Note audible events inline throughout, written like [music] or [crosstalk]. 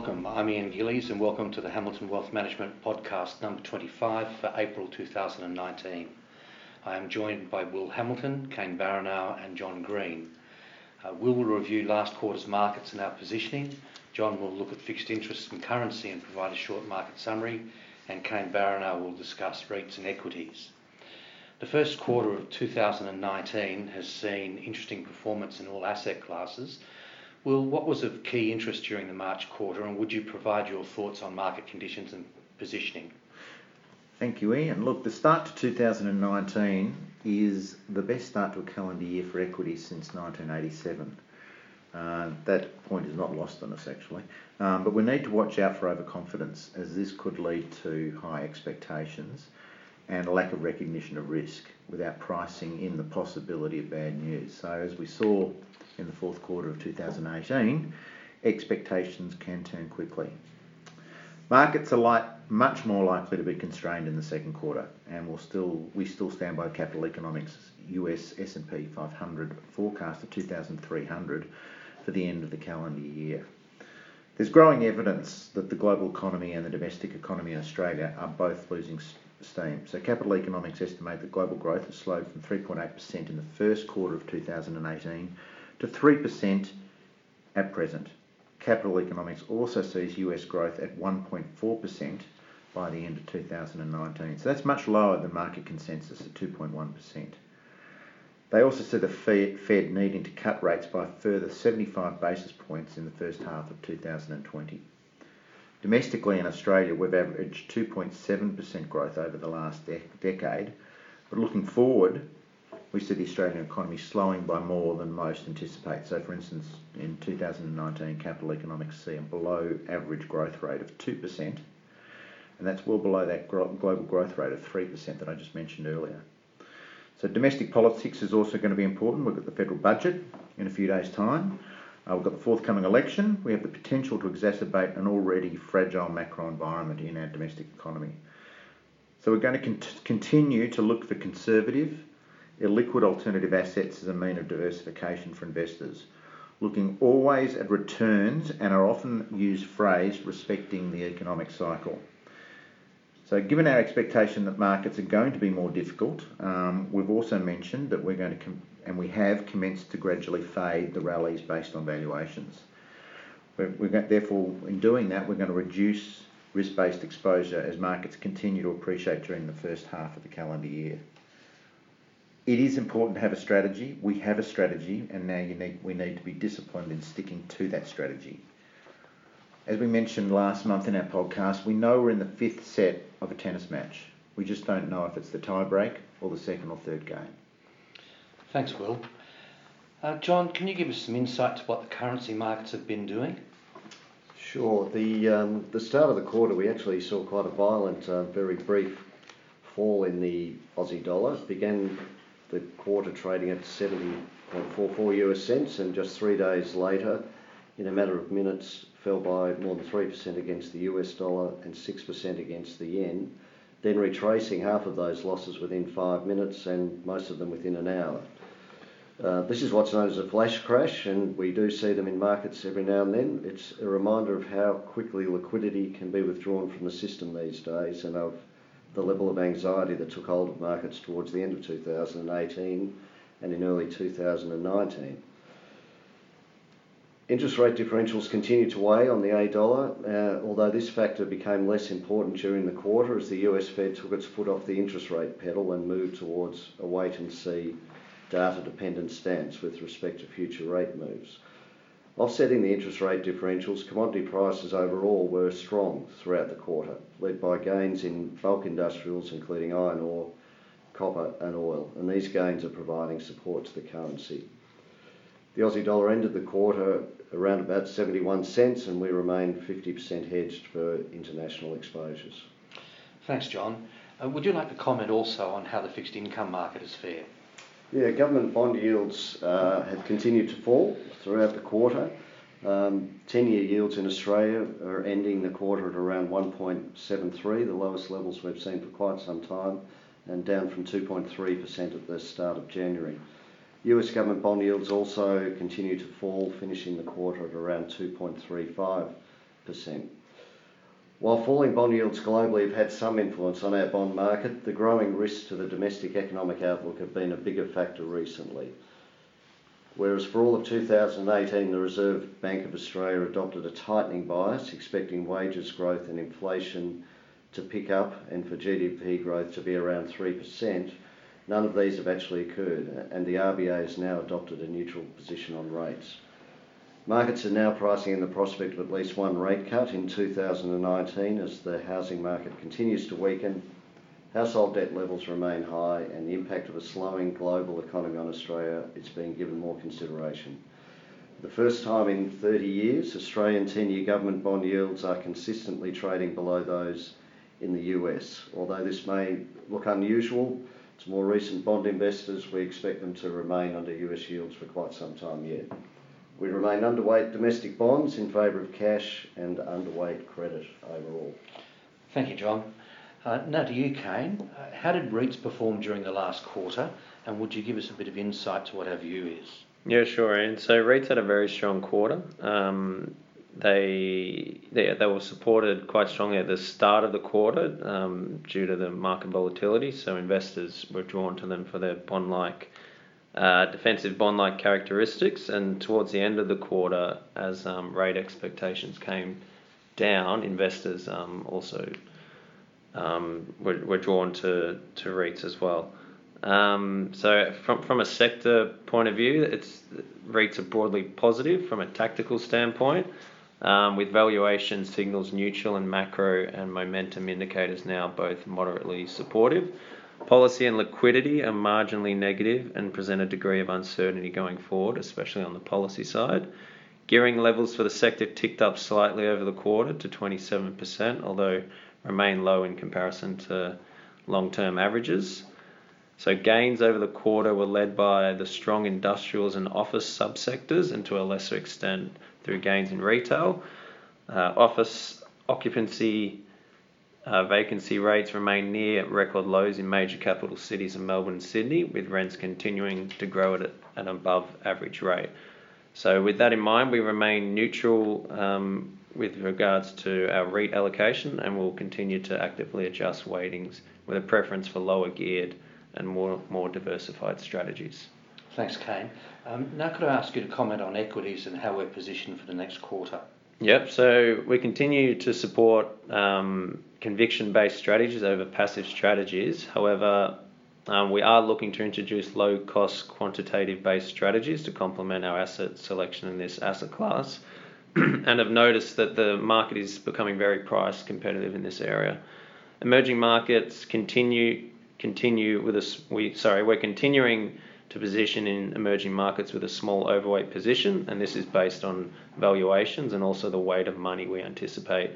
welcome. I'm Ian Gillies and welcome to the Hamilton Wealth Management podcast number 25 for April 2019. I am joined by Will Hamilton, Kane Baranow and John Green. Uh, Will will review last quarter's markets and our positioning. John will look at fixed interest and currency and provide a short market summary. And Kane Baranow will discuss REITs and equities. The first quarter of 2019 has seen interesting performance in all asset classes well, what was of key interest during the March quarter, and would you provide your thoughts on market conditions and positioning? Thank you, Ian. Look, the start to 2019 is the best start to a calendar year for equities since 1987. Uh, that point is not lost on us, actually. Um, but we need to watch out for overconfidence, as this could lead to high expectations and a lack of recognition of risk without pricing in the possibility of bad news. So, as we saw in the fourth quarter of 2018, expectations can turn quickly. Markets are like, much more likely to be constrained in the second quarter, and we'll still, we still stand by Capital Economics US S&P 500 forecast of 2,300 for the end of the calendar year. There's growing evidence that the global economy and the domestic economy in Australia are both losing steam. So Capital Economics estimate that global growth has slowed from 3.8% in the first quarter of 2018 to 3% at present. Capital Economics also sees US growth at 1.4% by the end of 2019. So that's much lower than market consensus at 2.1%. They also see the Fed needing to cut rates by further 75 basis points in the first half of 2020. Domestically in Australia, we've averaged 2.7% growth over the last de- decade, but looking forward, we see the Australian economy slowing by more than most anticipate. So, for instance, in 2019, capital economics see a below average growth rate of 2%, and that's well below that global growth rate of 3% that I just mentioned earlier. So, domestic politics is also going to be important. We've got the federal budget in a few days' time. Uh, we've got the forthcoming election. We have the potential to exacerbate an already fragile macro environment in our domestic economy. So, we're going to con- continue to look for conservative illiquid alternative assets as a mean of diversification for investors, looking always at returns and our often used phrase respecting the economic cycle. So, given our expectation that markets are going to be more difficult, um, we've also mentioned that we're going to, com- and we have commenced to gradually fade the rallies based on valuations. We're, we're therefore, in doing that, we're going to reduce risk based exposure as markets continue to appreciate during the first half of the calendar year it is important to have a strategy. We have a strategy, and now you need, we need to be disciplined in sticking to that strategy. As we mentioned last month in our podcast, we know we're in the fifth set of a tennis match. We just don't know if it's the tiebreak or the second or third game. Thanks, Will. Uh, John, can you give us some insight to what the currency markets have been doing? Sure. The um, the start of the quarter, we actually saw quite a violent, uh, very brief fall in the Aussie dollar. It began the quarter trading at 70.44 US cents, and just three days later, in a matter of minutes, fell by more than 3% against the US dollar and 6% against the yen, then retracing half of those losses within five minutes and most of them within an hour. Uh, this is what's known as a flash crash, and we do see them in markets every now and then. It's a reminder of how quickly liquidity can be withdrawn from the system these days and of the level of anxiety that took hold of markets towards the end of 2018 and in early 2019. Interest rate differentials continue to weigh on the A dollar, uh, although this factor became less important during the quarter as the US Fed took its foot off the interest rate pedal and moved towards a wait and see data dependent stance with respect to future rate moves. Offsetting the interest rate differentials, commodity prices overall were strong throughout the quarter, led by gains in bulk industrials, including iron ore, copper, and oil, and these gains are providing support to the currency. The Aussie dollar ended the quarter around about 71 cents, and we remain 50% hedged for international exposures. Thanks, John. Uh, would you like to comment also on how the fixed income market has fared? Yeah, government bond yields uh, have continued to fall throughout the quarter. Um, 10 year yields in Australia are ending the quarter at around 1.73, the lowest levels we've seen for quite some time, and down from 2.3% at the start of January. US government bond yields also continue to fall, finishing the quarter at around 2.35%. While falling bond yields globally have had some influence on our bond market, the growing risks to the domestic economic outlook have been a bigger factor recently. Whereas for all of 2018, the Reserve Bank of Australia adopted a tightening bias, expecting wages growth and inflation to pick up and for GDP growth to be around 3%, none of these have actually occurred, and the RBA has now adopted a neutral position on rates. Markets are now pricing in the prospect of at least one rate cut in 2019 as the housing market continues to weaken, household debt levels remain high, and the impact of a slowing global economy on Australia is being given more consideration. For the first time in 30 years, Australian 10 year government bond yields are consistently trading below those in the US. Although this may look unusual to more recent bond investors, we expect them to remain under US yields for quite some time yet. We remain underweight domestic bonds in favour of cash and underweight credit overall. Thank you, John. Uh, now to you, Kane. Uh, how did REITs perform during the last quarter, and would you give us a bit of insight to what our view is? Yeah, sure. And so REITs had a very strong quarter. Um, they, they they were supported quite strongly at the start of the quarter um, due to the market volatility. So investors were drawn to them for their bond-like uh, defensive bond-like characteristics, and towards the end of the quarter, as um, rate expectations came down, investors um, also um, were, were drawn to, to REITs as well. Um, so from from a sector point of view, it's REITs are broadly positive from a tactical standpoint, um, with valuation signals neutral and macro and momentum indicators now both moderately supportive. Policy and liquidity are marginally negative and present a degree of uncertainty going forward, especially on the policy side. Gearing levels for the sector ticked up slightly over the quarter to 27%, although remain low in comparison to long term averages. So gains over the quarter were led by the strong industrials and office subsectors, and to a lesser extent through gains in retail. Uh, office occupancy uh, vacancy rates remain near record lows in major capital cities of Melbourne and Sydney, with rents continuing to grow at an above average rate. So, with that in mind, we remain neutral um, with regards to our REIT allocation and will continue to actively adjust weightings with a preference for lower geared and more, more diversified strategies. Thanks, Kane. Um, now, could I ask you to comment on equities and how we're positioned for the next quarter? Yep, so we continue to support um, conviction based strategies over passive strategies. However, um, we are looking to introduce low cost quantitative based strategies to complement our asset selection in this asset class [clears throat] and have noticed that the market is becoming very price competitive in this area. Emerging markets continue continue with us we sorry we're continuing to position in emerging markets with a small overweight position, and this is based on valuations and also the weight of money we anticipate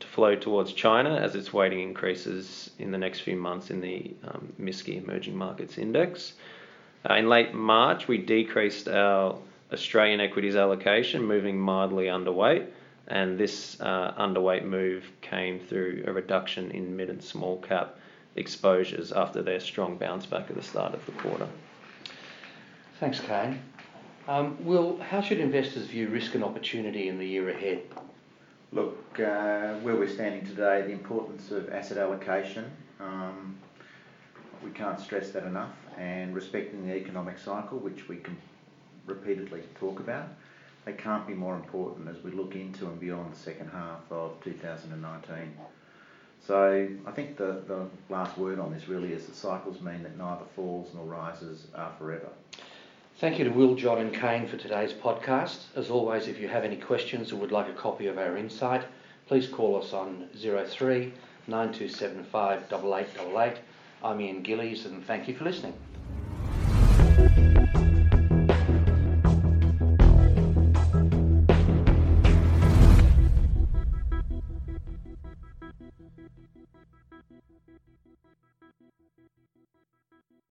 to flow towards China as its weighting increases in the next few months in the um, MSCI Emerging Markets Index. Uh, in late March, we decreased our Australian equities allocation, moving mildly underweight, and this uh, underweight move came through a reduction in mid and small cap exposures after their strong bounce back at the start of the quarter. Thanks, Kane. Um, Will, how should investors view risk and opportunity in the year ahead? Look, uh, where we're standing today, the importance of asset allocation, um, we can't stress that enough, and respecting the economic cycle, which we can repeatedly talk about, they can't be more important as we look into and beyond the second half of 2019. So I think the, the last word on this really is that cycles mean that neither falls nor rises are forever. Thank you to Will, John, and Kane for today's podcast. As always, if you have any questions or would like a copy of our insight, please call us on 03 9275 8888. I'm Ian Gillies, and thank you for listening.